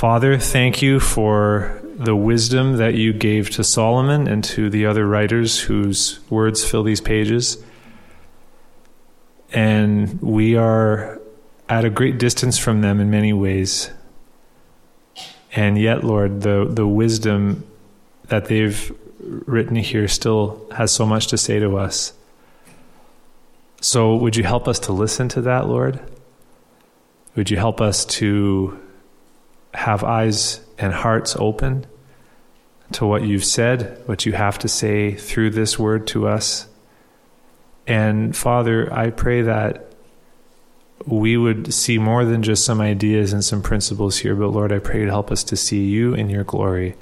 Father, thank you for the wisdom that you gave to Solomon and to the other writers whose words fill these pages. And we are at a great distance from them in many ways. And yet, Lord, the, the wisdom that they've written here still has so much to say to us. So, would you help us to listen to that, Lord? Would you help us to have eyes and hearts open to what you've said, what you have to say through this word to us? And Father, I pray that we would see more than just some ideas and some principles here, but Lord, I pray to help us to see you in your glory.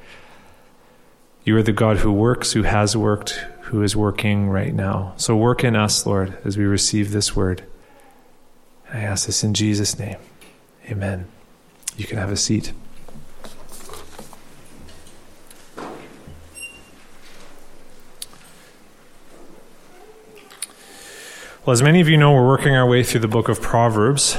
You are the God who works, who has worked, who is working right now. So work in us, Lord, as we receive this word. I ask this in Jesus' name. Amen. You can have a seat. Well, as many of you know, we're working our way through the book of Proverbs.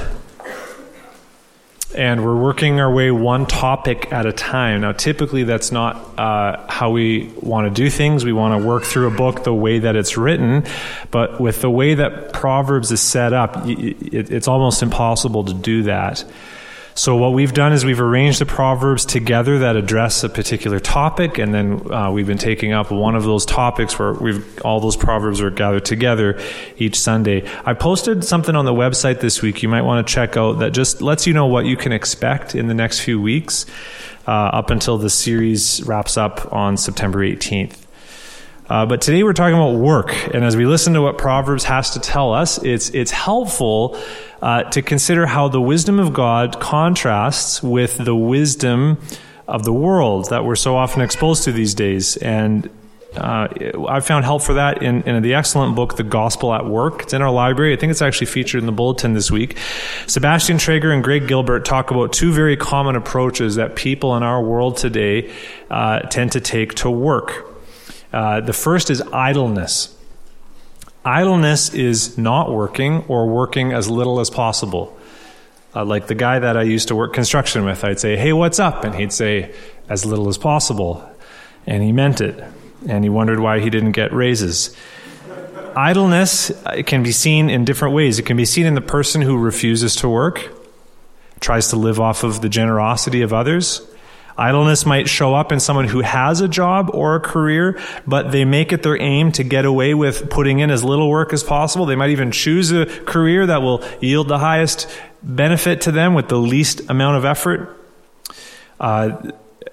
And we're working our way one topic at a time. Now, typically, that's not uh, how we want to do things. We want to work through a book the way that it's written. But with the way that Proverbs is set up, it's almost impossible to do that. So, what we've done is we've arranged the Proverbs together that address a particular topic, and then uh, we've been taking up one of those topics where we've all those Proverbs are gathered together each Sunday. I posted something on the website this week you might want to check out that just lets you know what you can expect in the next few weeks uh, up until the series wraps up on September 18th. Uh, but today we're talking about work, and as we listen to what Proverbs has to tell us, it's it's helpful uh, to consider how the wisdom of God contrasts with the wisdom of the world that we're so often exposed to these days. And uh, I've found help for that in, in, the excellent book, The Gospel at Work. It's in our library. I think it's actually featured in the bulletin this week. Sebastian Traeger and Greg Gilbert talk about two very common approaches that people in our world today uh, tend to take to work. Uh, the first is idleness. Idleness is not working or working as little as possible. Uh, like the guy that I used to work construction with, I'd say, Hey, what's up? And he'd say, As little as possible. And he meant it. And he wondered why he didn't get raises. Idleness uh, can be seen in different ways. It can be seen in the person who refuses to work, tries to live off of the generosity of others. Idleness might show up in someone who has a job or a career, but they make it their aim to get away with putting in as little work as possible. They might even choose a career that will yield the highest benefit to them with the least amount of effort. Uh,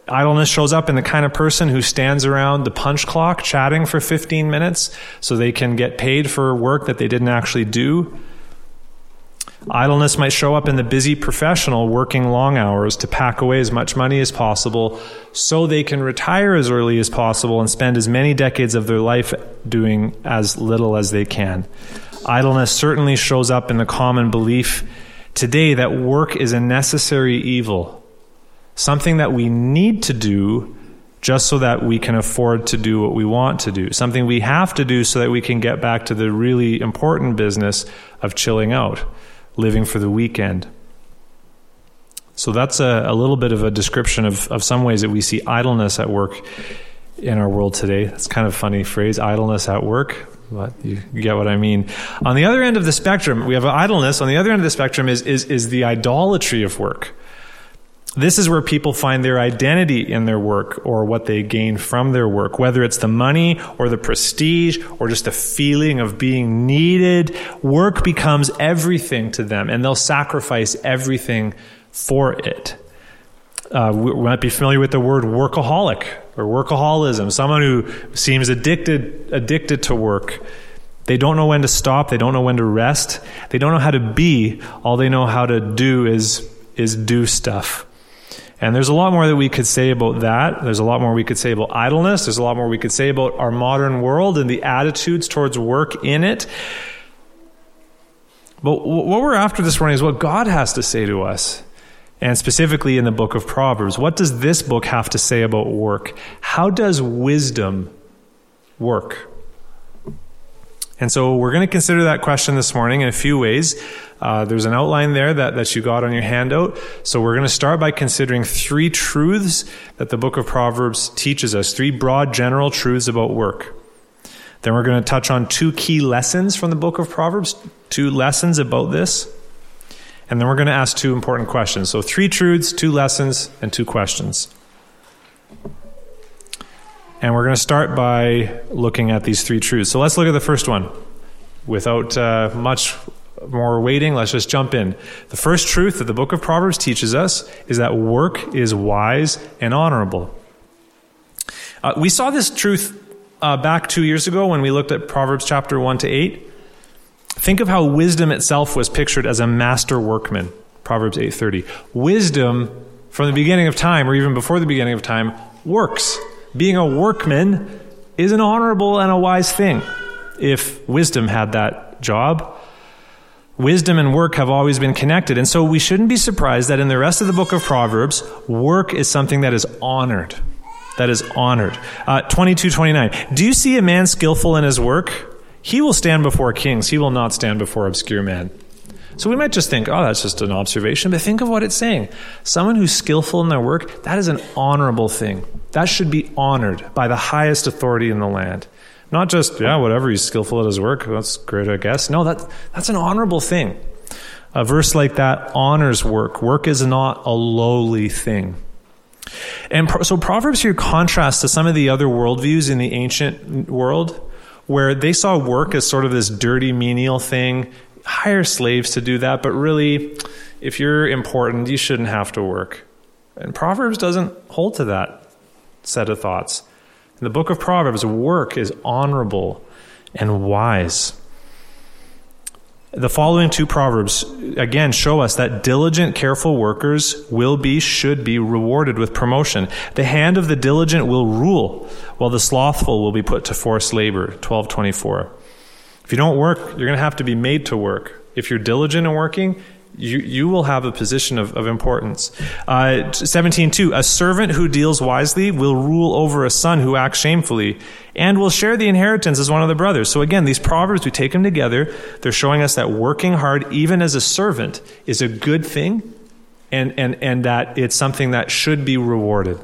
idleness shows up in the kind of person who stands around the punch clock chatting for 15 minutes so they can get paid for work that they didn't actually do. Idleness might show up in the busy professional working long hours to pack away as much money as possible so they can retire as early as possible and spend as many decades of their life doing as little as they can. Idleness certainly shows up in the common belief today that work is a necessary evil, something that we need to do just so that we can afford to do what we want to do, something we have to do so that we can get back to the really important business of chilling out living for the weekend. So that's a, a little bit of a description of, of some ways that we see idleness at work in our world today. That's kind of a funny phrase, idleness at work. But you, get what I mean. On the other end of the spectrum, we have idleness. On the other end of the spectrum is, is, is the idolatry of work. This is where people find their identity in their work or what they gain from their work, whether it's the money or the prestige or just the feeling of being needed. Work becomes everything to them and they'll sacrifice everything for it. Uh, we might be familiar with the word workaholic or workaholism, someone who seems addicted, addicted to work. They don't know when to stop. They don't know when to rest. They don't know how to be. All they know how to do is, is do stuff. And there's a lot more that we could say about that. There's a lot more we could say about idleness. There's a lot more we could say about our modern world and the attitudes towards work in it. But what we're after this morning is what God has to say to us. And specifically in the book of Proverbs. What does this book have to say about work? How does wisdom work? And so we're going to consider that question this morning in a few ways. Uh, there's an outline there that, that you got on your handout. So we're going to start by considering three truths that the book of Proverbs teaches us, three broad general truths about work. Then we're going to touch on two key lessons from the book of Proverbs, two lessons about this. And then we're going to ask two important questions. So three truths, two lessons, and two questions. And we're going to start by looking at these three truths. So let's look at the first one. Without uh, much more waiting, let's just jump in. The first truth that the book of Proverbs teaches us is that work is wise and honorable. Uh, we saw this truth uh, back two years ago when we looked at Proverbs chapter 1 to 8. Think of how wisdom itself was pictured as a master workman. Proverbs 8:30. Wisdom from the beginning of time or even before the beginning of time works being a workman is an honorable and a wise thing if wisdom had that job. Wisdom and work have always been connected. And so we shouldn't be surprised that in the rest of the book of Proverbs, work is something that is honored. That is honored. Uh, 22, 29. Do you see a man skillful in his work? He will stand before kings. He will not stand before obscure men. So we might just think, oh, that's just an observation, but think of what it's saying. Someone who's skillful in their work, that is an honorable thing. That should be honored by the highest authority in the land. Not just, yeah, whatever, he's skillful at his work. That's great, I guess. No, that, that's an honorable thing. A verse like that honors work. Work is not a lowly thing. And so Proverbs here contrasts to some of the other worldviews in the ancient world where they saw work as sort of this dirty, menial thing hire slaves to do that, but really, if you're important, you shouldn't have to work. And Proverbs doesn't hold to that set of thoughts. In the book of Proverbs, work is honorable and wise. The following two Proverbs again show us that diligent, careful workers will be, should be rewarded with promotion. The hand of the diligent will rule, while the slothful will be put to forced labor. 1224. If you don't work, you're going to have to be made to work. If you're diligent in working, you, you will have a position of, of importance. Uh, 17.2, a servant who deals wisely will rule over a son who acts shamefully and will share the inheritance as one of the brothers. So again, these proverbs, we take them together. They're showing us that working hard, even as a servant, is a good thing and, and, and that it's something that should be rewarded.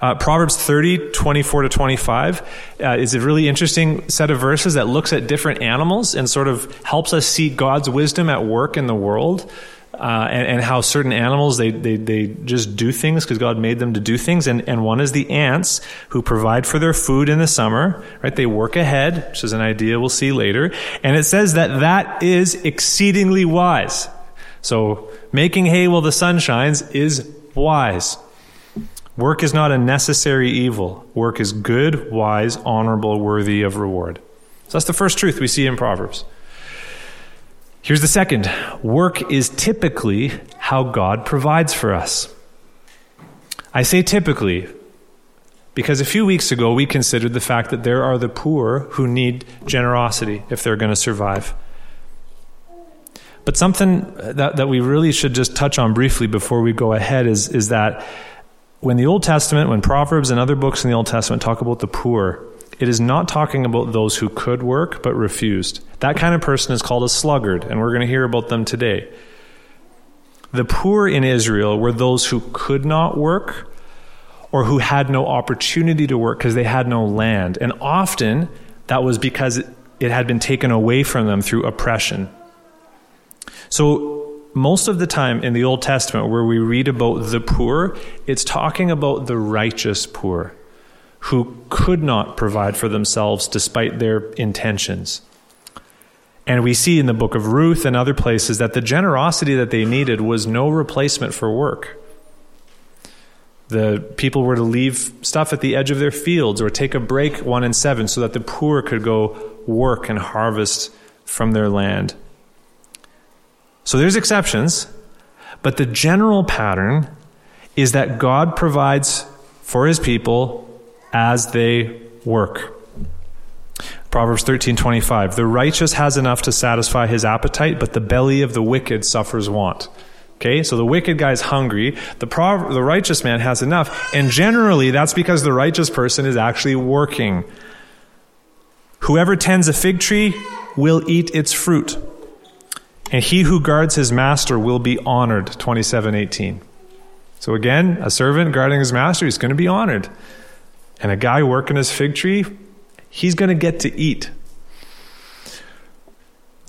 Uh, Proverbs 30, 24 to 25 uh, is a really interesting set of verses that looks at different animals and sort of helps us see God's wisdom at work in the world. Uh, and, and, how certain animals they, they, they just do things because God made them to do things. And, and one is the ants who provide for their food in the summer, right? They work ahead, which is an idea we'll see later. And it says that that is exceedingly wise. So making hay while the sun shines is wise. Work is not a necessary evil. Work is good, wise, honorable, worthy of reward. So that's the first truth we see in Proverbs. Here's the second work is typically how God provides for us. I say typically because a few weeks ago we considered the fact that there are the poor who need generosity if they're going to survive. But something that, that we really should just touch on briefly before we go ahead is, is that when the Old Testament, when Proverbs and other books in the Old Testament talk about the poor, it is not talking about those who could work but refused. That kind of person is called a sluggard, and we're going to hear about them today. The poor in Israel were those who could not work or who had no opportunity to work because they had no land. And often that was because it had been taken away from them through oppression. So most of the time in the Old Testament where we read about the poor, it's talking about the righteous poor who could not provide for themselves despite their intentions. And we see in the book of Ruth and other places that the generosity that they needed was no replacement for work. The people were to leave stuff at the edge of their fields or take a break one in seven so that the poor could go work and harvest from their land. So there's exceptions, but the general pattern is that God provides for his people as they work. Proverbs 13:25 The righteous has enough to satisfy his appetite, but the belly of the wicked suffers want. Okay, so the wicked guy's hungry, the, the righteous man has enough, and generally that's because the righteous person is actually working. Whoever tends a fig tree will eat its fruit. And he who guards his master will be honored. 2718. So again, a servant guarding his master, he's going to be honored. And a guy working his fig tree, he's going to get to eat.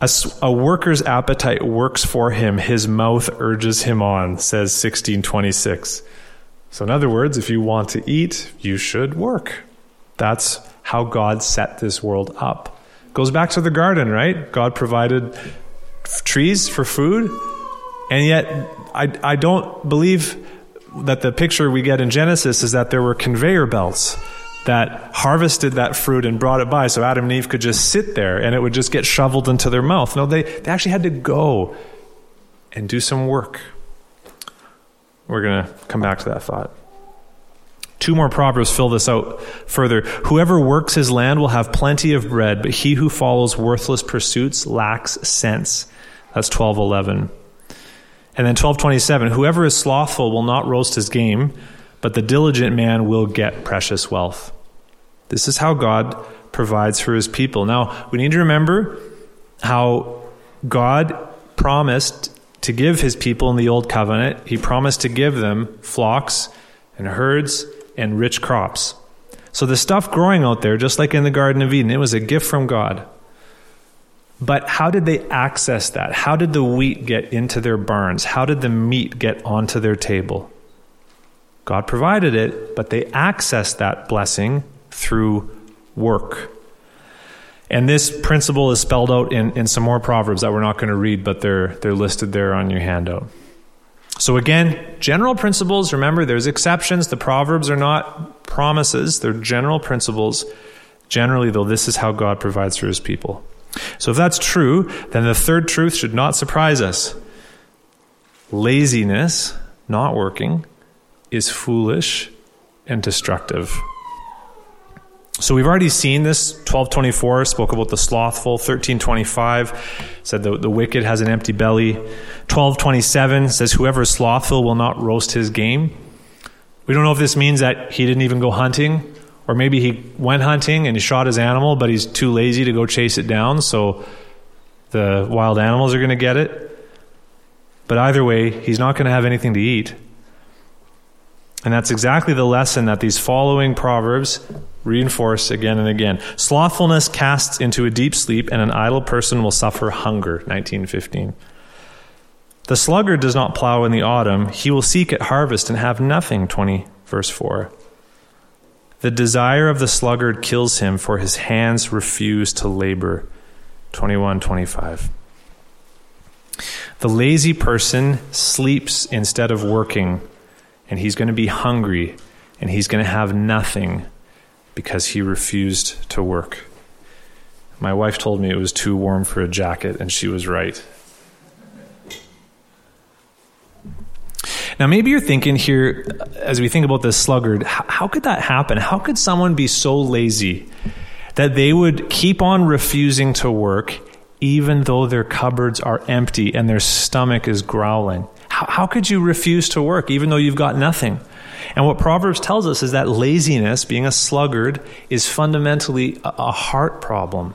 A, a, worker's appetite works for him, his mouth urges him on, says 1626. So, in other words, if you want to eat, you should work. That's how God set this world up. Goes back to the garden, right? God provided trees for food, and yet I, I don't believe that the picture we get in Genesis is that there were conveyor belts that harvested that fruit and brought it by so Adam and Eve could just sit there and it would just get shoveled into their mouth. No, they, they actually had to go and do some work. We're going to come back to that thought. Two more proverbs fill this out further. Whoever works his land will have plenty of bread, but he who follows worthless pursuits lacks sense. That's 1211. And then 1227, whoever is slothful will not roast his game, but the diligent man will get precious wealth. This is how God provides for his people. Now, we need to remember how God promised to give his people in the old covenant, he promised to give them flocks and herds and rich crops. So the stuff growing out there, just like in the Garden of Eden, it was a gift from God. But how did they access that? How did the wheat get into their barns? How did the meat get onto their table? God provided it, but they accessed that blessing through work. And this principle is spelled out in, in some more proverbs that we're not going to read, but they're, they're listed there on your handout. So, again, general principles. Remember, there's exceptions. The proverbs are not promises, they're general principles. Generally, though, this is how God provides for his people. So, if that's true, then the third truth should not surprise us. Laziness, not working, is foolish and destructive. So we've already seen this. 1224 spoke about the slothful. 1325 said the, the wicked has an empty belly. 1227 says whoever is slothful will not roast his game. We don't know if this means that he didn't even go hunting, or maybe he went hunting and he shot his animal, but he's too lazy to go chase it down, so the wild animals are going to get it. But either way, he's not going to have anything to eat. And that's exactly the lesson that these following proverbs reinforce again and again. Slothfulness casts into a deep sleep, and an idle person will suffer hunger. 1915. The sluggard does not plow in the autumn, he will seek at harvest and have nothing. 20, verse 4. The desire of the sluggard kills him, for his hands refuse to labor. 21, 25. The lazy person sleeps instead of working and he's going to be hungry and he's going to have nothing because he refused to work. My wife told me it was too warm for a jacket, and she was right. Now, maybe you're thinking here, as we think about this sluggard, how could that happen? How could someone be so lazy that they would keep on refusing to work even though their cupboards are empty and their stomach is growling? How, how could you refuse to work even though you've got nothing? And what Proverbs tells us is that laziness, being a sluggard, is fundamentally a, a heart problem.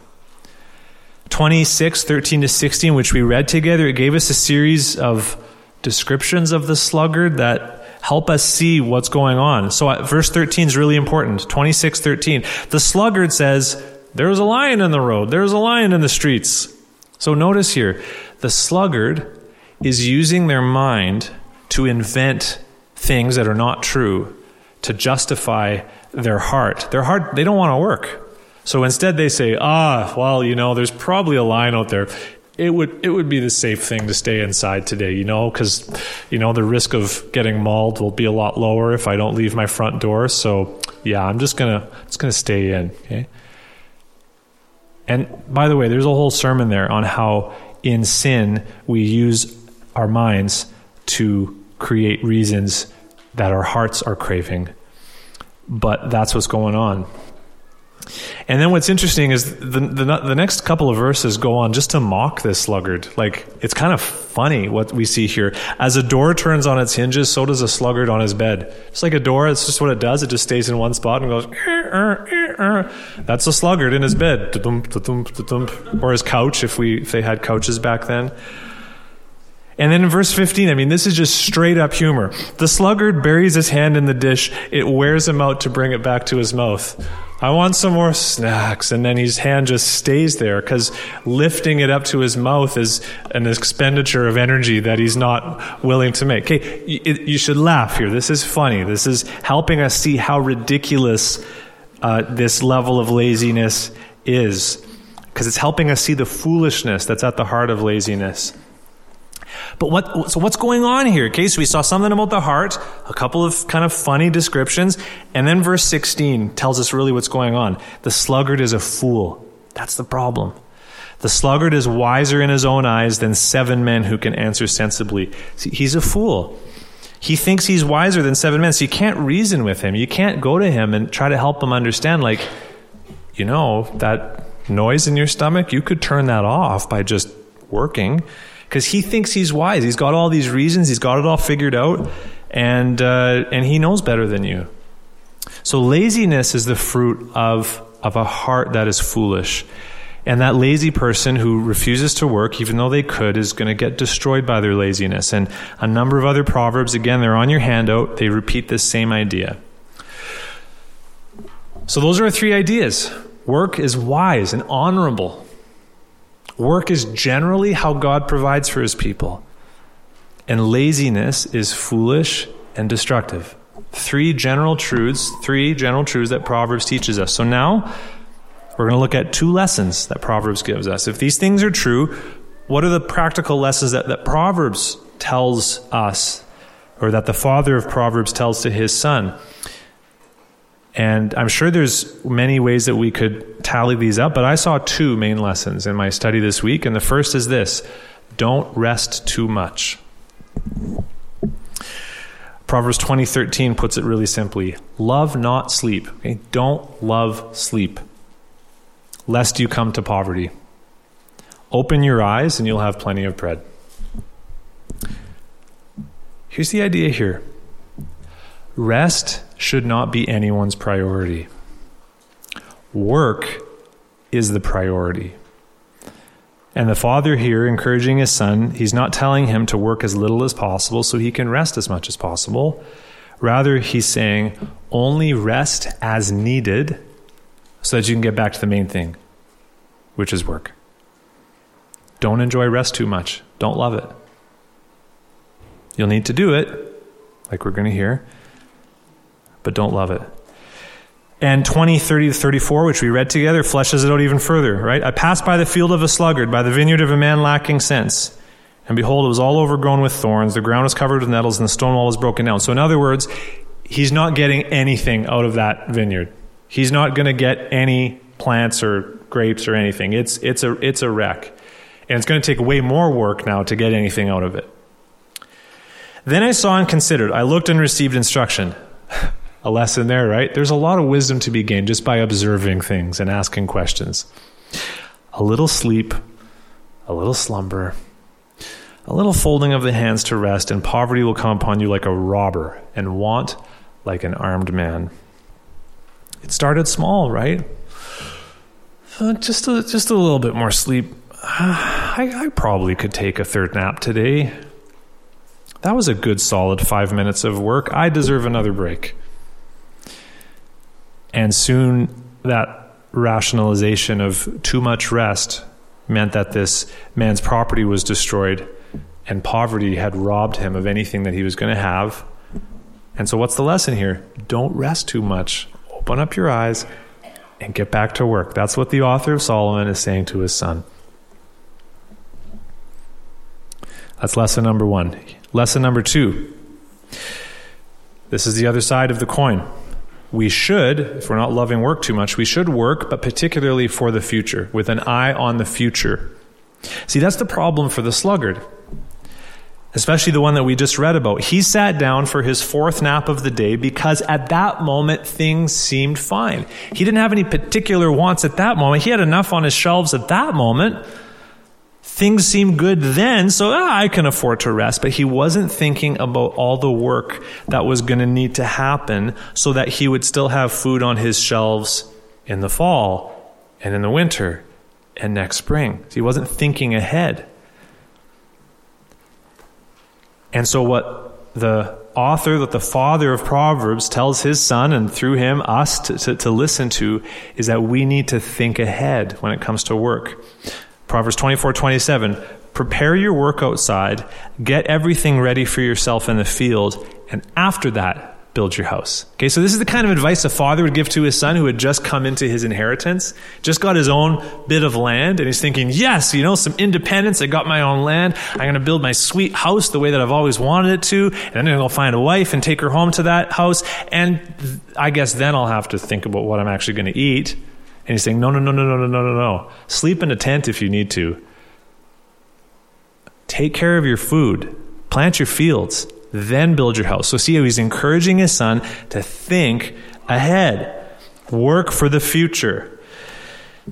26, 13 to 16, which we read together, it gave us a series of descriptions of the sluggard that help us see what's going on. So verse 13 is really important. 26, 13. The sluggard says, There's a lion in the road, there's a lion in the streets. So notice here, the sluggard is using their mind to invent things that are not true to justify their heart. Their heart, they don't want to work. So instead they say, ah, well, you know, there's probably a lion out there. It would it would be the safe thing to stay inside today, you know, because you know the risk of getting mauled will be a lot lower if I don't leave my front door. So yeah, I'm just gonna just gonna stay in. Okay. And by the way, there's a whole sermon there on how in sin we use our minds to create reasons that our hearts are craving. But that's what's going on. And then what's interesting is the, the, the next couple of verses go on just to mock this sluggard. Like, it's kind of funny what we see here. As a door turns on its hinges, so does a sluggard on his bed. It's like a door, it's just what it does. It just stays in one spot and goes, eh, eh, eh, that's a sluggard in his bed. Or his couch, if, we, if they had couches back then. And then in verse 15, I mean, this is just straight up humor. The sluggard buries his hand in the dish, it wears him out to bring it back to his mouth. I want some more snacks. And then his hand just stays there because lifting it up to his mouth is an expenditure of energy that he's not willing to make. Okay, you should laugh here. This is funny. This is helping us see how ridiculous uh, this level of laziness is because it's helping us see the foolishness that's at the heart of laziness. But what, so what's going on here? Okay, so we saw something about the heart, a couple of kind of funny descriptions, and then verse 16 tells us really what's going on. The sluggard is a fool. That's the problem. The sluggard is wiser in his own eyes than seven men who can answer sensibly. See, he's a fool. He thinks he's wiser than seven men, so you can't reason with him. You can't go to him and try to help him understand, like, you know, that noise in your stomach, you could turn that off by just working because he thinks he's wise. He's got all these reasons. He's got it all figured out, and uh, and he knows better than you. So laziness is the fruit of of a heart that is foolish. And that lazy person who refuses to work, even though they could, is going to get destroyed by their laziness. And a number of other proverbs, again, they're on your handout, they repeat this same idea. So those are our three ideas. Work is wise and honorable. Work is generally how God provides for his people. And laziness is foolish and destructive. Three general truths, three general truths that Proverbs teaches us. So now we're going to look at two lessons that Proverbs gives us. If these things are true, what are the practical lessons that, that Proverbs tells us, or that the father of Proverbs tells to his son? And I'm sure there's many ways that we could tally these up, but I saw two main lessons in my study this week. And the first is this don't rest too much. Proverbs 20:13 puts it really simply. Love not sleep. Okay? Don't love sleep. Lest you come to poverty. Open your eyes and you'll have plenty of bread. Here's the idea here. Rest should not be anyone's priority. Work is the priority. And the father here, encouraging his son, he's not telling him to work as little as possible so he can rest as much as possible. Rather, he's saying, only rest as needed so that you can get back to the main thing, which is work. Don't enjoy rest too much. Don't love it. You'll need to do it, like we're going to hear, but don't love it. And 20, 30 to 34, which we read together, fleshes it out even further, right? I passed by the field of a sluggard, by the vineyard of a man lacking sense. And behold, it was all overgrown with thorns. The ground was covered with nettles, and the stone wall was broken down. So, in other words, he's not getting anything out of that vineyard. He's not going to get any plants or grapes or anything. It's, it's, a, it's a wreck. And it's going to take way more work now to get anything out of it. Then I saw and considered. I looked and received instruction. a lesson there, right? There's a lot of wisdom to be gained just by observing things and asking questions. A little sleep, a little slumber, a little folding of the hands to rest, and poverty will come upon you like a robber, and want like an armed man. It started small, right? Uh, just a, just a little bit more sleep. I, I probably could take a third nap today. That was a good solid five minutes of work. I deserve another break. And soon that rationalization of too much rest meant that this man's property was destroyed and poverty had robbed him of anything that he was going to have. And so, what's the lesson here? Don't rest too much. Open up your eyes and get back to work. That's what the author of Solomon is saying to his son. That's lesson number one. Lesson number two. This is the other side of the coin we should, if we're not loving work too much, we should work, but particularly for the future, with an eye on the future. See, that's the problem for the sluggard. especially the one that we just read about. He sat down for his fourth nap of the day because at that moment things seemed fine. He didn't have any particular wants at that moment. He had enough on his shelves at that moment. Things seemed good then, so ah, I can afford to rest. But he wasn't thinking about all the work that was going to need to happen so that he would still have food on his shelves in the fall and in the winter and next spring. So he wasn't thinking ahead. And so, what the author, that the father of Proverbs tells his son and through him us to, to, to, listen to is that we need to think ahead when it comes to work. Proverbs 24 27 Prepare your work outside, get everything ready for yourself in the field, and after that, build your house. Okay, so this is the kind of advice a father would give to his son who had just come into his inheritance, just got his own bit of land, and he's thinking, yes, you know, some independence. I got my own land. I'm going to build my sweet house the way that I've always wanted it to, and then I'm going to find a wife and take her home to that house. And I guess then I'll have to think about what I'm actually going to eat. And he's saying, no, no, no, no, no, no, no, no, no. Sleep in a tent if you need to. Take care of your food. Plant your fields then build your house. So see how he's encouraging his son to think ahead, work for the future.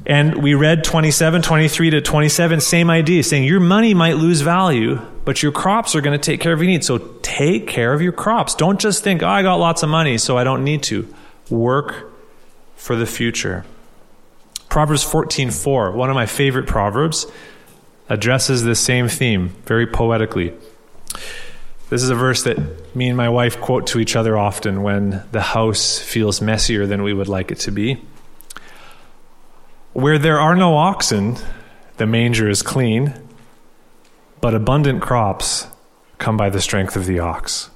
And we read 27, 23 to 27, same idea, saying your money might lose value, but your crops are going to take care of your needs. So take care of your crops. Don't just think, oh, I got lots of money, so I don't need to. Work for the future. Proverbs 14:4, one of my favorite proverbs, addresses this same theme very poetically. This is a verse that me and my wife quote to each other often when the house feels messier than we would like it to be. Where there are no oxen, the manger is clean, but abundant crops come by the strength of the ox.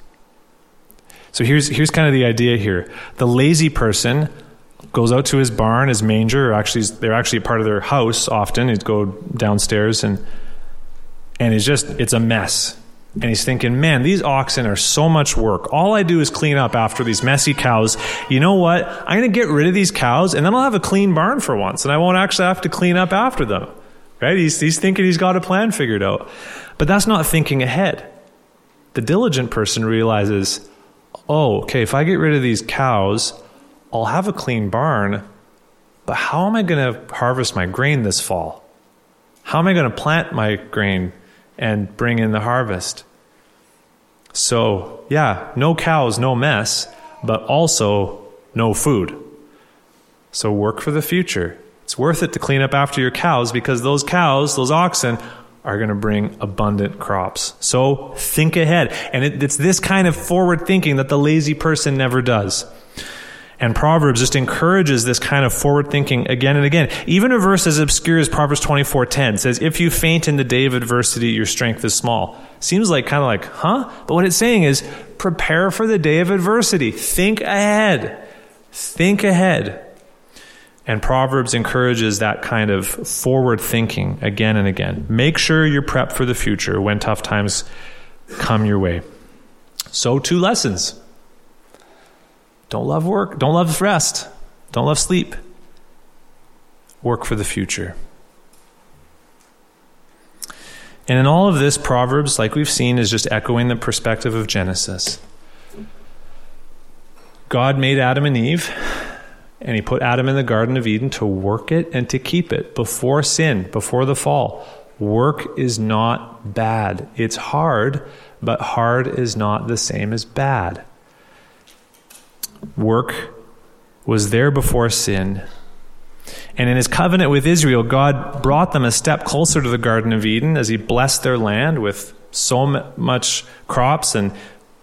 So here's, here's kind of the idea here. The lazy person goes out to his barn, his manger, or actually they're actually a part of their house often. He'd go downstairs and and it's just it's a mess. And he's thinking, man, these oxen are so much work. All I do is clean up after these messy cows. You know what? I'm going to get rid of these cows and then I'll have a clean barn for once and I won't actually have to clean up after them. Right? He's, he's thinking he's got a plan figured out. But that's not thinking ahead. The diligent person realizes, oh, okay, if I get rid of these cows, I'll have a clean barn, but how am I going to harvest my grain this fall? How am I going to plant my grain and bring in the harvest? So, yeah, no cows, no mess, but also no food. So, work for the future. It's worth it to clean up after your cows because those cows, those oxen, are going to bring abundant crops. So, think ahead. And it, it's this kind of forward thinking that the lazy person never does. And Proverbs just encourages this kind of forward thinking again and again. Even a verse as obscure as Proverbs 24:10 says, "If you faint in the day of adversity, your strength is small." Seems like kind of like, "Huh?" But what it's saying is, prepare for the day of adversity. Think ahead. Think ahead. And Proverbs encourages that kind of forward thinking again and again. Make sure you're prepped for the future when tough times come your way. So, two lessons. Don't love work. Don't love rest. Don't love sleep. Work for the future. And in all of this, Proverbs, like we've seen, is just echoing the perspective of Genesis. God made Adam and Eve, and He put Adam in the Garden of Eden to work it and to keep it before sin, before the fall. Work is not bad. It's hard, but hard is not the same as bad work was there before sin. And in his covenant with Israel, God brought them a step closer to the Garden of Eden as he blessed their land with so much crops and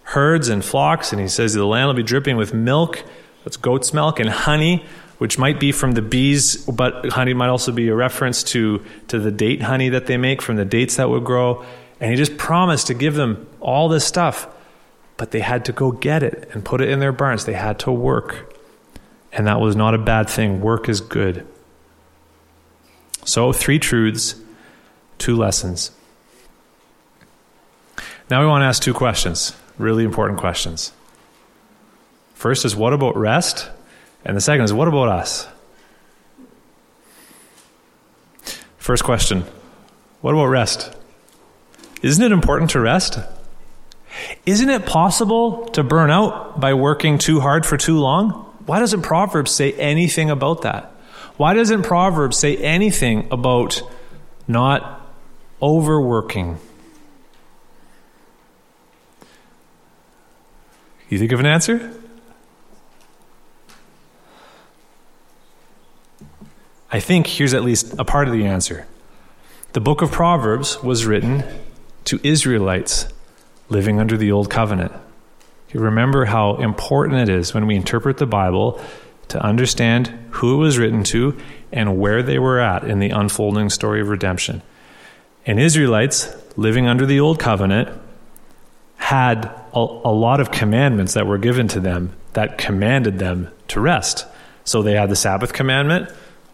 herds and flocks. And he says the land will be dripping with milk, that's goat's milk, and honey, which might be from the bees, but honey might also be a reference to, to the date honey that they make from the dates that would grow. And he just promised to give them all this stuff but they had to go get it and put it in their barns. They had to work. And that was not a bad thing. Work is good. So, three truths, two lessons. Now we want to ask two questions, really important questions. First is, what about rest? And the second is, what about us? First question, what about rest? Isn't it important to rest? Isn't it possible to burn out by working too hard for too long? Why doesn't Proverbs say anything about that? Why doesn't Proverbs say anything about not overworking? You think of an answer? I think here's at least a part of the answer. The book of Proverbs was written to Israelites living under the old covenant. You remember how important it is when we interpret the Bible to understand who it was written to and where they were at in the unfolding story of redemption. And Israelites living under the old covenant had a, a, lot of commandments that were given to them that commanded them to rest. So they had the Sabbath commandment,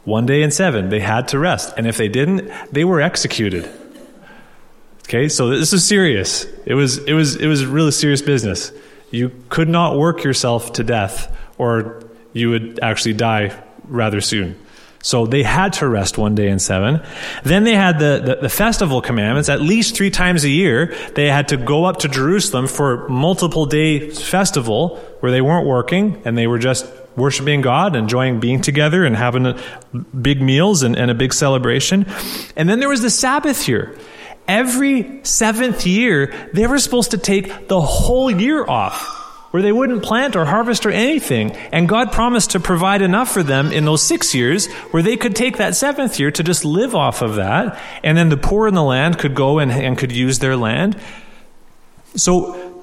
one day in seven, they had to rest. And if they didn't, they were executed. Okay, so this is serious. It was, it was, it was really serious business. You could not work yourself to death, or you would actually die rather soon. So they had to rest one day in seven. Then they had the, the, the, festival commandments. At least three times a year, they had to go up to Jerusalem for multiple day festival where they weren't working and they were just worshiping God, enjoying being together and having a, big meals and, and a big celebration. And then there was the Sabbath year. Every seventh year, they were supposed to take the whole year off where they wouldn't plant or harvest or anything. And God promised to provide enough for them in those six years where they could take that seventh year to just live off of that. And then the poor in the land could go and, and could use their land. So,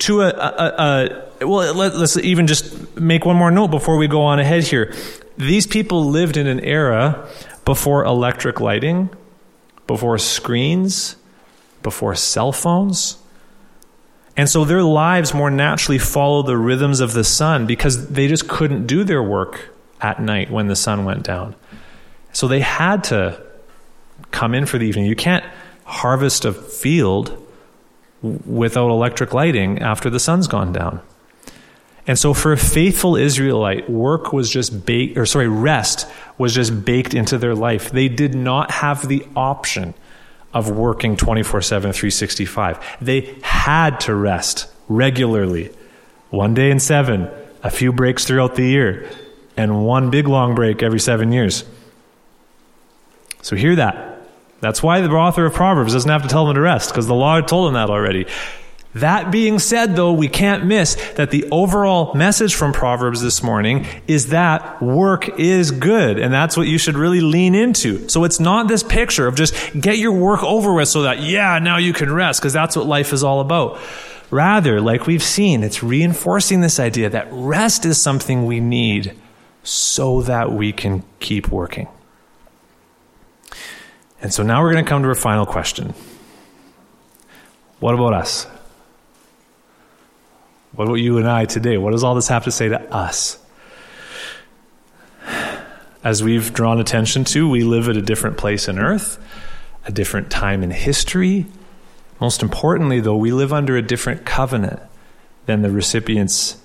to a, a, a well, let, us even just make one more note before we go on ahead here. These people lived in an era before electric lighting, before screens, before cell phones and so their lives more naturally follow the rhythms of the sun because they just couldn't do their work at night when the sun went down. So they had to come in for the evening. You can't harvest a field without electric lighting after the sun's gone down. And so for a faithful Israelite, work was just baked, or sorry, rest was just baked into their life. They did not have the option of working 24 7, 365. They had to rest regularly. One day in seven, a few breaks throughout the year, and one big long break every seven years. So hear that. That's why the author of Proverbs doesn't have to tell them to rest, because the law told them that already. That being said, though, we can't miss that the overall message from Proverbs this morning is that work is good, and that's what you should really lean into. So it's not this picture of just get your work over with so that, yeah, now you can rest, because that's what life is all about. Rather, like we've seen, it's reinforcing this idea that rest is something we need so that we can keep working. And so now we're going to come to our final question. What about us? What about you and I today? What does all this have to say to us? As we've drawn attention to, we live at a different place in earth, a different time in history. Most importantly, though, we live under a different covenant than the recipients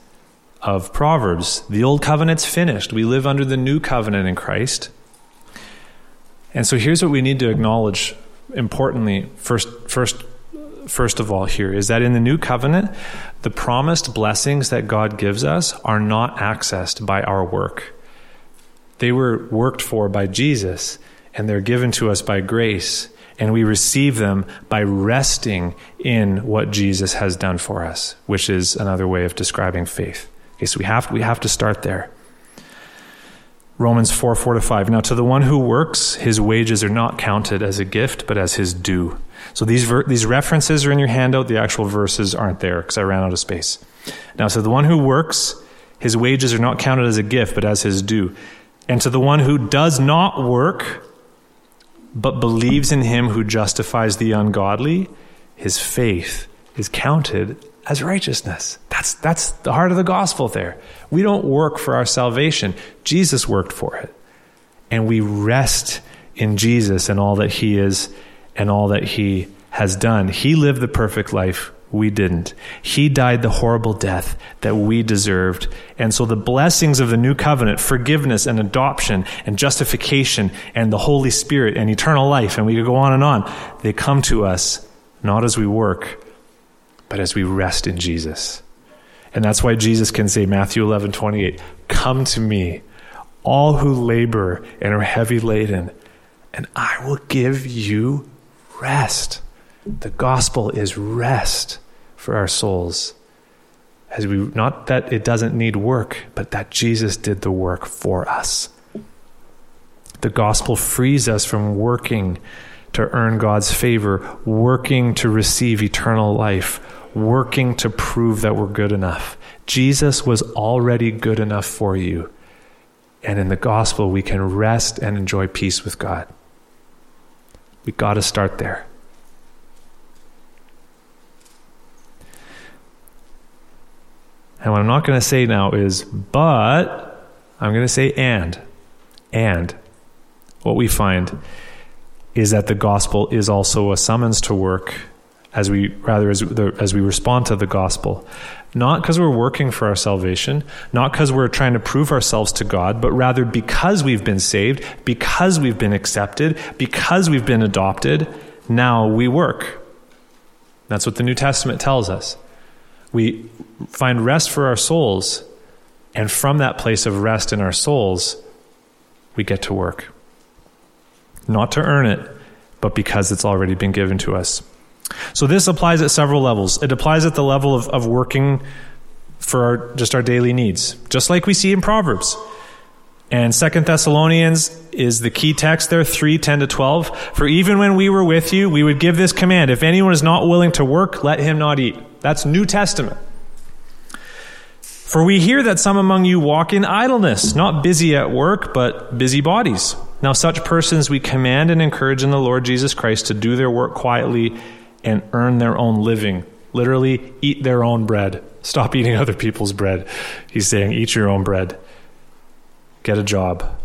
of Proverbs. The old covenant's finished. We live under the new covenant in Christ. And so here's what we need to acknowledge importantly, first, first first of all, here is that in the new covenant, the promised blessings that God gives us are not accessed by our work. They were worked for by Jesus, and they're given to us by grace, and we receive them by resting in what Jesus has done for us, which is another way of describing faith. Okay, so we have, we have to start there. Romans 4 4 to 5. Now, to the one who works, his wages are not counted as a gift, but as his due. So these, ver- these references are in your handout. The actual verses aren't there because I ran out of space. Now, so the one who works, his wages are not counted as a gift, but as his due. And to the one who does not work, but believes in him who justifies the ungodly, his faith is counted as righteousness. That's, that's the heart of the gospel there. We don't work for our salvation, Jesus worked for it. And we rest in Jesus and all that he is and all that he has done. He lived the perfect life. We didn't. He died the horrible death that we deserved. And so the blessings of the new covenant, forgiveness and adoption and justification and the Holy Spirit and eternal life, and we could go on and on, they come to us not as we work, but as we rest in Jesus. And that's why Jesus can say, Matthew 11, 28, Come to me, all who labor and are heavy laden, and I will give you rest. The gospel is rest for our souls. As we not that it doesn't need work, but that Jesus did the work for us. The gospel frees us from working to earn God's favor, working to receive eternal life, working to prove that we're good enough. Jesus was already good enough for you. And in the gospel, we can rest and enjoy peace with God. We got to start there. And what I'm not going to say now is, but I'm going to say and. And what we find is that the gospel is also a summons to work as we rather as, the, as we respond to the gospel. Not because we're working for our salvation not because we're trying to prove ourselves to god but rather because we've been saved because we've been accepted because we've been adopted now we work. That's what the new testament tells us. We find rest for our souls and from that place of rest in our souls we get to work. Not to earn it, but because it's already been given to us. So this applies at several levels. It applies at the level of, of working for our, just our daily needs, just like we see in Proverbs. And Second Thessalonians is the key text there, 3, 10 to 12. For even when we were with you, we would give this command. If anyone is not willing to work, let him not eat. That's New Testament. For we hear that some among you walk in idleness, not busy at work, but busy bodies. Now, such persons we command and encourage in the Lord Jesus Christ to do their work quietly and earn their own living. Literally, eat their own bread. Stop eating other people's bread. He's saying, eat your own bread. Get a job.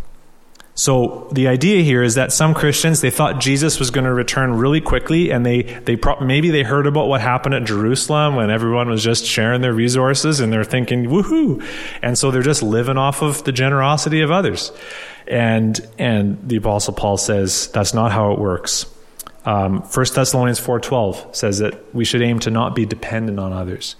So the idea here is that some Christians they thought Jesus was going to return really quickly, and they they pro- maybe they heard about what happened at Jerusalem when everyone was just sharing their resources, and they're thinking woohoo, and so they're just living off of the generosity of others. And, and the Apostle Paul says that's not how it works. Um, 1 Thessalonians 4.12 says that we should aim to not be dependent on others.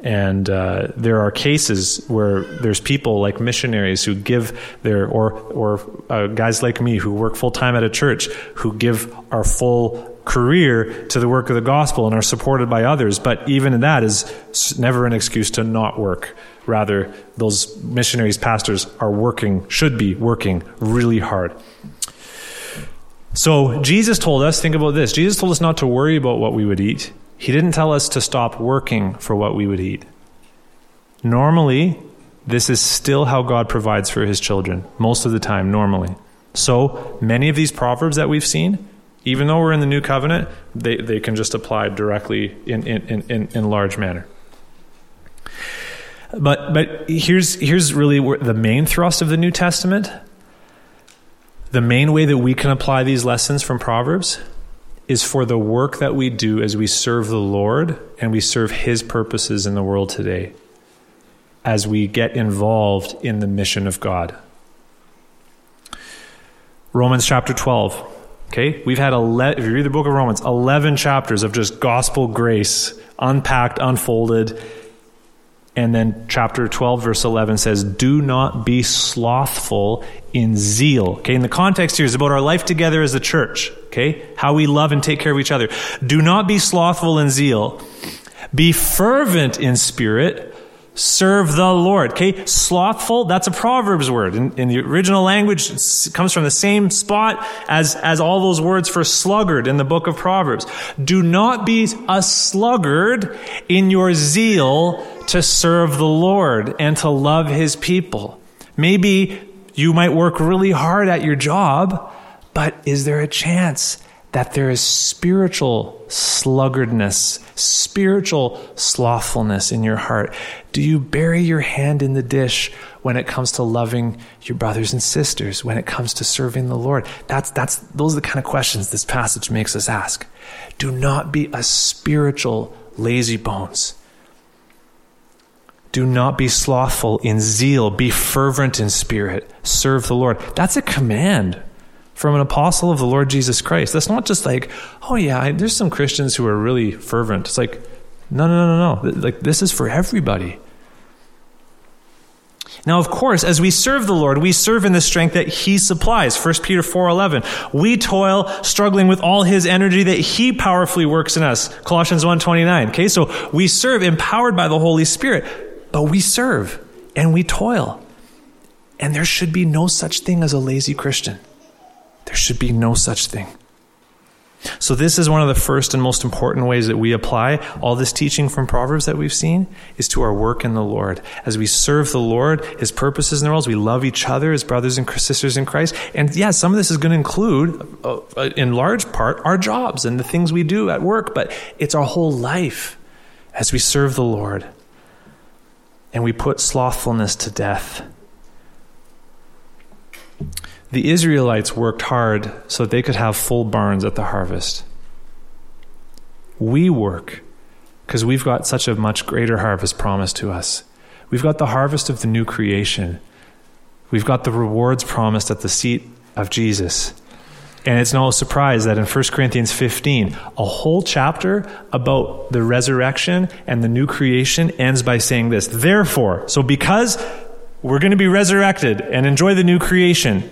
And uh, there are cases where there's people like missionaries who give their, or, or uh, guys like me who work full time at a church who give our full career to the work of the gospel and are supported by others. But even that is never an excuse to not work. Rather, those missionaries, pastors are working, should be working really hard. So Jesus told us, think about this. Jesus told us not to worry about what we would eat. He didn't tell us to stop working for what we would eat. Normally, this is still how God provides for his children, most of the time, normally. So, many of these proverbs that we've seen, even though we're in the new covenant, they, they can just apply directly in, in, in, in large manner. But but here's here's really the main thrust of the New Testament. The main way that we can apply these lessons from Proverbs is for the work that we do as we serve the Lord and we serve His purposes in the world today, as we get involved in the mission of God. Romans chapter 12. Okay, we've had 11, if you read the book of Romans, 11 chapters of just gospel grace unpacked, unfolded and then chapter 12, verse 11 says, Do not be slothful in zeal. Okay, and the context here is about our life together as a church. Okay, how we love and take care of each other. Do not be slothful in zeal. Be fervent in spirit. Serve the Lord. Okay, slothful, that's a Proverbs word. In, in the original language, it comes from the same spot as, as all those words for sluggard in the book of Proverbs. Do not be a sluggard in your zeal to serve the Lord and to love His people. Maybe you might work really hard at your job, but is there a chance that there is spiritual sluggardness, spiritual slothfulness in your heart? Do you bury your hand in the dish when it comes to loving your brothers and sisters, when it comes to serving the Lord? That's, that's, those are the kind of questions this passage makes us ask. Do not be a spiritual lazy bones. Do not be slothful in zeal. Be fervent in spirit. Serve the Lord. That's a command from an apostle of the Lord Jesus Christ. That's not just like, oh yeah, I, there's some Christians who are really fervent. It's like, no, no, no, no, no. Like this is for everybody. Now, of course, as we serve the Lord, we serve in the strength that He supplies. 1 Peter 4.11. We toil, struggling with all His energy that He powerfully works in us. Colossians 1.29. Okay, so we serve empowered by the Holy Spirit, but we serve and we toil. And there should be no such thing as a lazy Christian. There should be no such thing. So, this is one of the first and most important ways that we apply all this teaching from Proverbs that we've seen is to our work in the Lord. As we serve the Lord, His purposes in the world, we love each other as brothers and sisters in Christ. And yeah, some of this is going to include, uh, in large part, our jobs and the things we do at work, but it's our whole life as we serve the Lord. And we put slothfulness to death. The Israelites worked hard so that they could have full barns at the harvest. We work because we've got such a much greater harvest promised to us. We've got the harvest of the new creation. We've got the rewards promised at the seat of Jesus. And it's no surprise that in 1 Corinthians 15, a whole chapter about the resurrection and the new creation ends by saying this. Therefore, so because we're going to be resurrected and enjoy the new creation,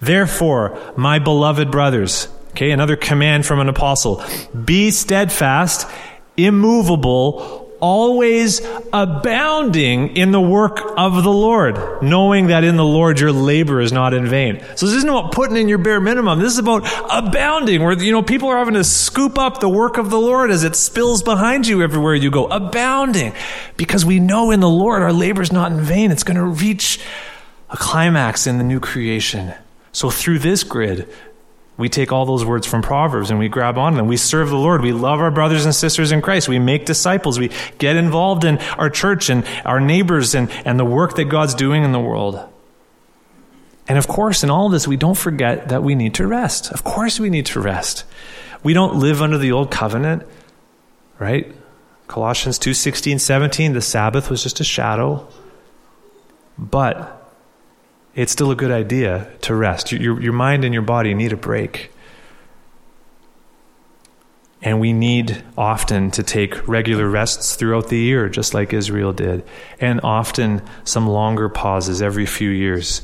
Therefore, my beloved brothers, okay, another command from an apostle, be steadfast, immovable, always abounding in the work of the Lord, knowing that in the Lord your labor is not in vain. So this isn't about putting in your bare minimum. This is about abounding, where you know people are having to scoop up the work of the Lord as it spills behind you everywhere you go. Abounding. Because we know in the Lord our labor is not in vain. It's going to reach a climax in the new creation. So through this grid, we take all those words from Proverbs and we grab on them. We serve the Lord. We love our brothers and sisters in Christ. We make disciples. We get involved in our church and our neighbors and, and the work that God's doing in the world. And of course, in all of this, we don't forget that we need to rest. Of course, we need to rest. We don't live under the old covenant, right? Colossians 2 16, 17, the Sabbath was just a shadow. But it's still a good idea to rest. Your, your mind and your body need a break. And we need often to take regular rests throughout the year, just like Israel did, and often some longer pauses every few years.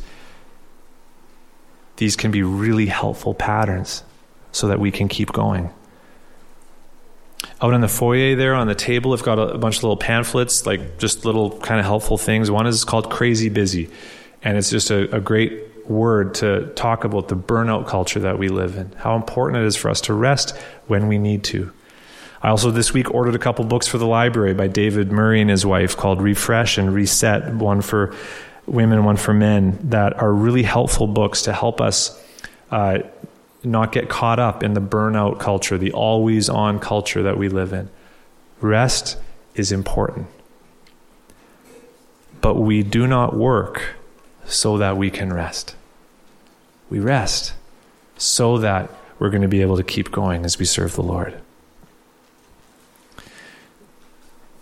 These can be really helpful patterns so that we can keep going. Out in the foyer there on the table, I've got a, bunch of little pamphlets, like just little kind of helpful things. One is called Crazy Busy. And it's just a, a great word to talk about the burnout culture that we live in, how important it is for us to rest when we need to. I also this week ordered a couple books for the library by David Murray and his wife called Refresh and Reset, one for women, one for men, that are really helpful books to help us uh, not get caught up in the burnout culture, the always on culture that we live in. Rest is important. But we do not work so that we can rest. We rest so that we're going to be able to keep going as we serve the Lord.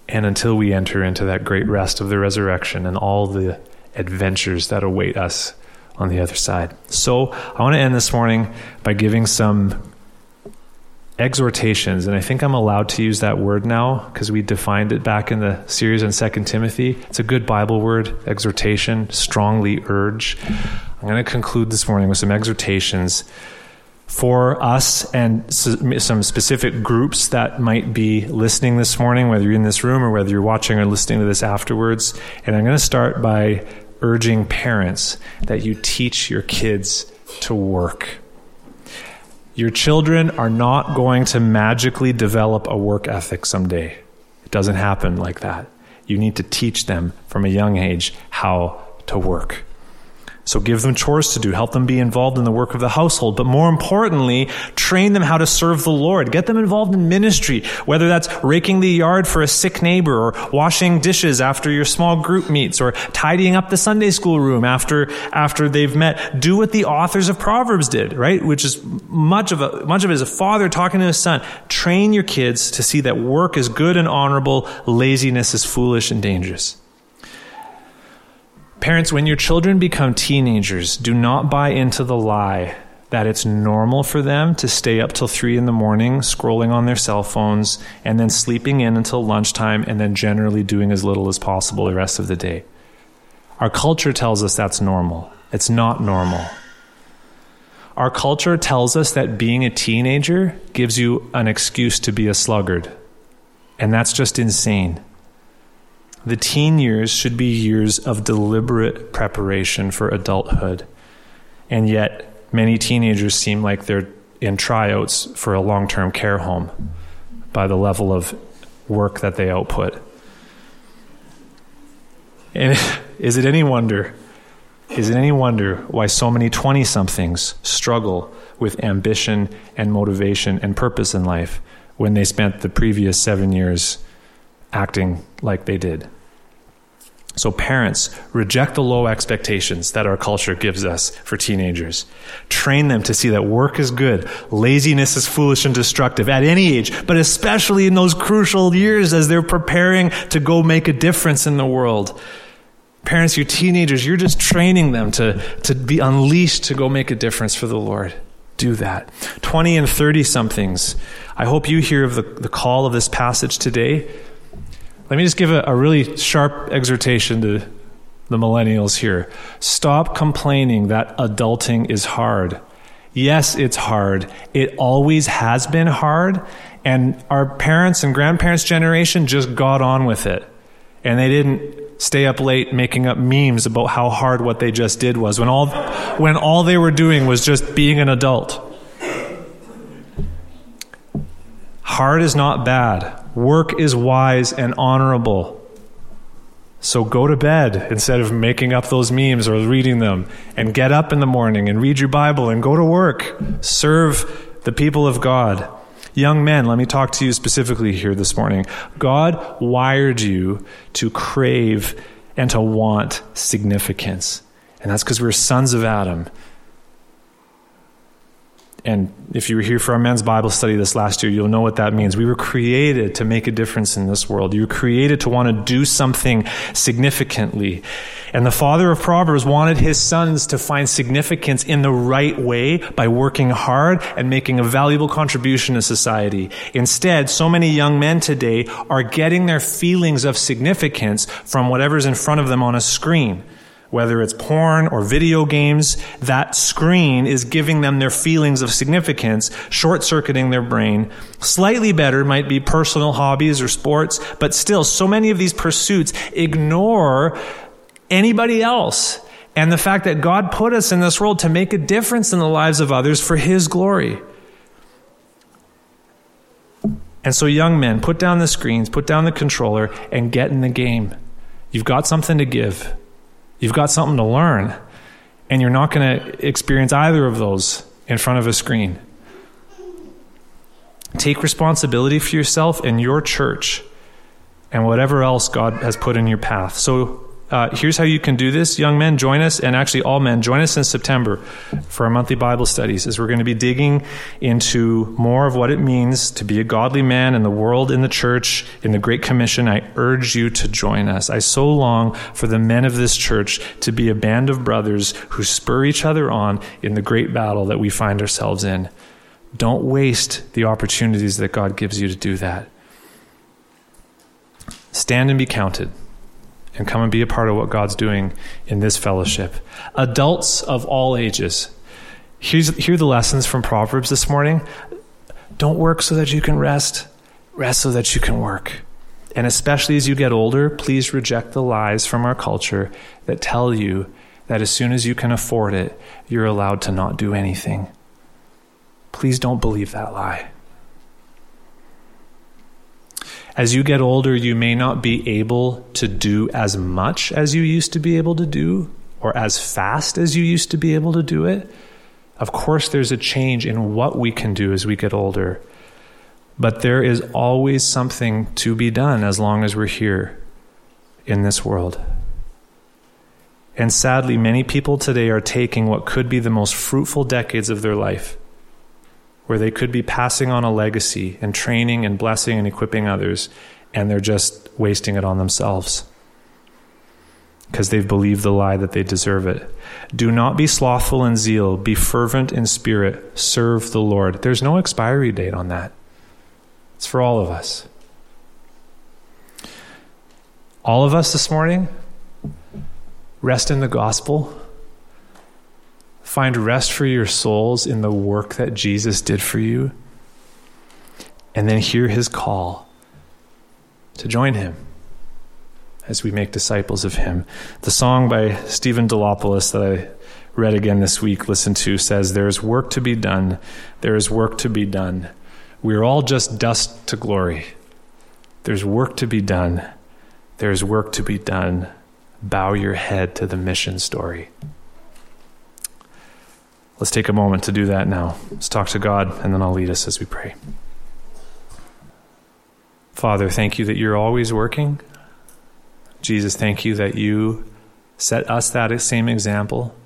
And until we enter into that great rest of the resurrection and all the adventures that await us on the other side. So, I want to end this morning by giving some exhortations, and I think I'm allowed to use that word now because we defined it back in the series on Second Timothy. It's a good Bible word, exhortation, strongly urge. I'm going to conclude this morning with some exhortations for us and some specific groups that might be listening this morning, whether you're in this room or whether you're watching or listening to this afterwards. And I'm going to start by urging parents that you teach your kids to work. Your children are not going to magically develop a work ethic someday. It doesn't happen like that. You need to teach them from a young age how to work. So give them chores to do, help them be involved in the work of the household, but more importantly, train them how to serve the Lord. Get them involved in ministry, whether that's raking the yard for a sick neighbor or washing dishes after your small group meets or tidying up the Sunday school room after, after they've met. Do what the authors of Proverbs did, right? Which is much of a, much of it is a father talking to his son. Train your kids to see that work is good and honorable, laziness is foolish and dangerous. Parents, when your children become teenagers, do not buy into the lie that it's normal for them to stay up till three in the morning scrolling on their cell phones and then sleeping in until lunchtime and then generally doing as little as possible the rest of the day. Our culture tells us that's normal. It's not normal. Our culture tells us that being a teenager gives you an excuse to be a sluggard. And that's just insane. The teen years should be years of deliberate preparation for adulthood. And yet, many teenagers seem like they're in tryouts for a long term care home by the level of work that they output. And is it any wonder? Is it any wonder why so many 20 somethings struggle with ambition and motivation and purpose in life when they spent the previous seven years acting like they did? So, parents, reject the low expectations that our culture gives us for teenagers. Train them to see that work is good, laziness is foolish and destructive at any age, but especially in those crucial years as they're preparing to go make a difference in the world. Parents, your teenagers, you're just training them to, to be unleashed to go make a difference for the Lord. Do that. 20 and 30 somethings. I hope you hear of the, the call of this passage today let me just give a, a really sharp exhortation to the millennials here. Stop complaining that adulting is hard. Yes, it's hard. It always has been hard. And our parents and grandparents' generation just got on with it. And they didn't stay up late making up memes about how hard what they just did was when all, when all they were doing was just being an adult. Hard is not bad. Work is wise and honorable. So go to bed instead of making up those memes or reading them, and get up in the morning and read your Bible and go to work. Serve the people of God. Young men, let me talk to you specifically here this morning. God wired you to crave and to want significance. And that's because we're sons of Adam. And if you were here for our men's Bible study this last year, you'll know what that means. We were created to make a difference in this world. You were created to want to do something significantly. And the father of Proverbs wanted his sons to find significance in the right way by working hard and making a valuable contribution to society. Instead, so many young men today are getting their feelings of significance from whatever's in front of them on a screen whether it's porn or video games, that screen is giving them their feelings of significance, short circuiting their brain. Slightly better might be personal hobbies or sports, but still, so many of these pursuits ignore anybody else and the fact that God put us in this world to make a difference in the lives of others for His glory. And so, young men, put down the screens, put down the controller, and get in the game. You've got something to give. You've got something to learn, and you're not going to experience either of those in front of a screen. Take responsibility for yourself and your church and whatever else God has put in your path. So uh, here's how you can do this. Young men, join us, and actually all men, join us in September for our monthly Bible studies as we're going to be digging into more of what it means to be a godly man in the world, in the church, in the Great Commission. I urge you to join us. I so long for the men of this church to be a band of brothers who spur each other on in the great battle that we find ourselves in. Don't waste the opportunities that God gives you to do that. Stand and be counted and come and be a part of what God's doing in this fellowship. Adults of all ages. Here's, here are the lessons from Proverbs this morning. Don't work so that you can rest, rest so that you can work. And especially as you get older, please reject the lies from our culture that tell you that as soon as you can afford it, you're allowed to not do anything. Please don't believe that lie. As you get older, you may not be able to do as much as you used to be able to do or as fast as you used to be able to do it. Of course, there's a change in what we can do as we get older. But there is always something to be done as long as we're here in this world. And sadly, many people today are taking what could be the most fruitful decades of their life where they could be passing on a legacy and training and blessing and equipping others, and they're just wasting it on themselves. because they've believed the lie that they deserve it. Do not be slothful in zeal, be fervent in spirit, serve the Lord. There's no expiry date on that. It's for all of us. All of us this morning, rest in the gospel. Find rest for your souls in the work that Jesus did for you. And then hear his call to join him as we make disciples of him. The song by Stephen Delopoulos that I read again this week, listened to, says, There is work to be done. There is work to be done. We are all just dust to glory. There's work to be done. There's work to be done. Bow your head to the mission story. Let's take a moment to do that now. Let's talk to God, and then I'll lead us as we pray. Father, thank you that you're always working. Jesus, thank you that you set us that same example.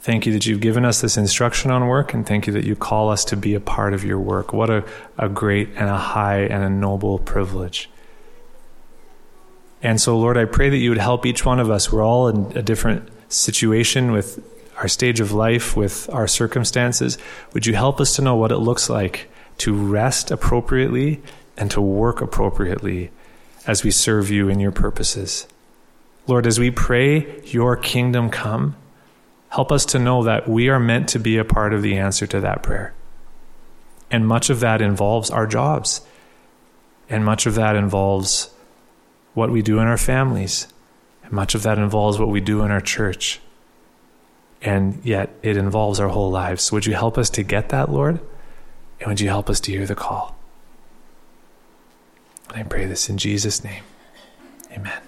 Thank you that you've given us this instruction on work, and thank you that you call us to be a part of your work. What a, a great and a high and a noble privilege. And so, Lord, I pray that you would help each one of us. We're all in a different situation with our stage of life, with our circumstances. Would you help us to know what it looks like to rest appropriately and to work appropriately as we serve you in your purposes. Lord, as we pray, your kingdom come, help us to know that we are meant to be a part of the answer to that prayer. And much of that involves our jobs, and much of that involves what we do in our families, and much of that involves what we do in our church and yet it involves our whole lives. So would you help us to get that, Lord? And would you help us to hear the call? And I pray this in Jesus' name. Amen.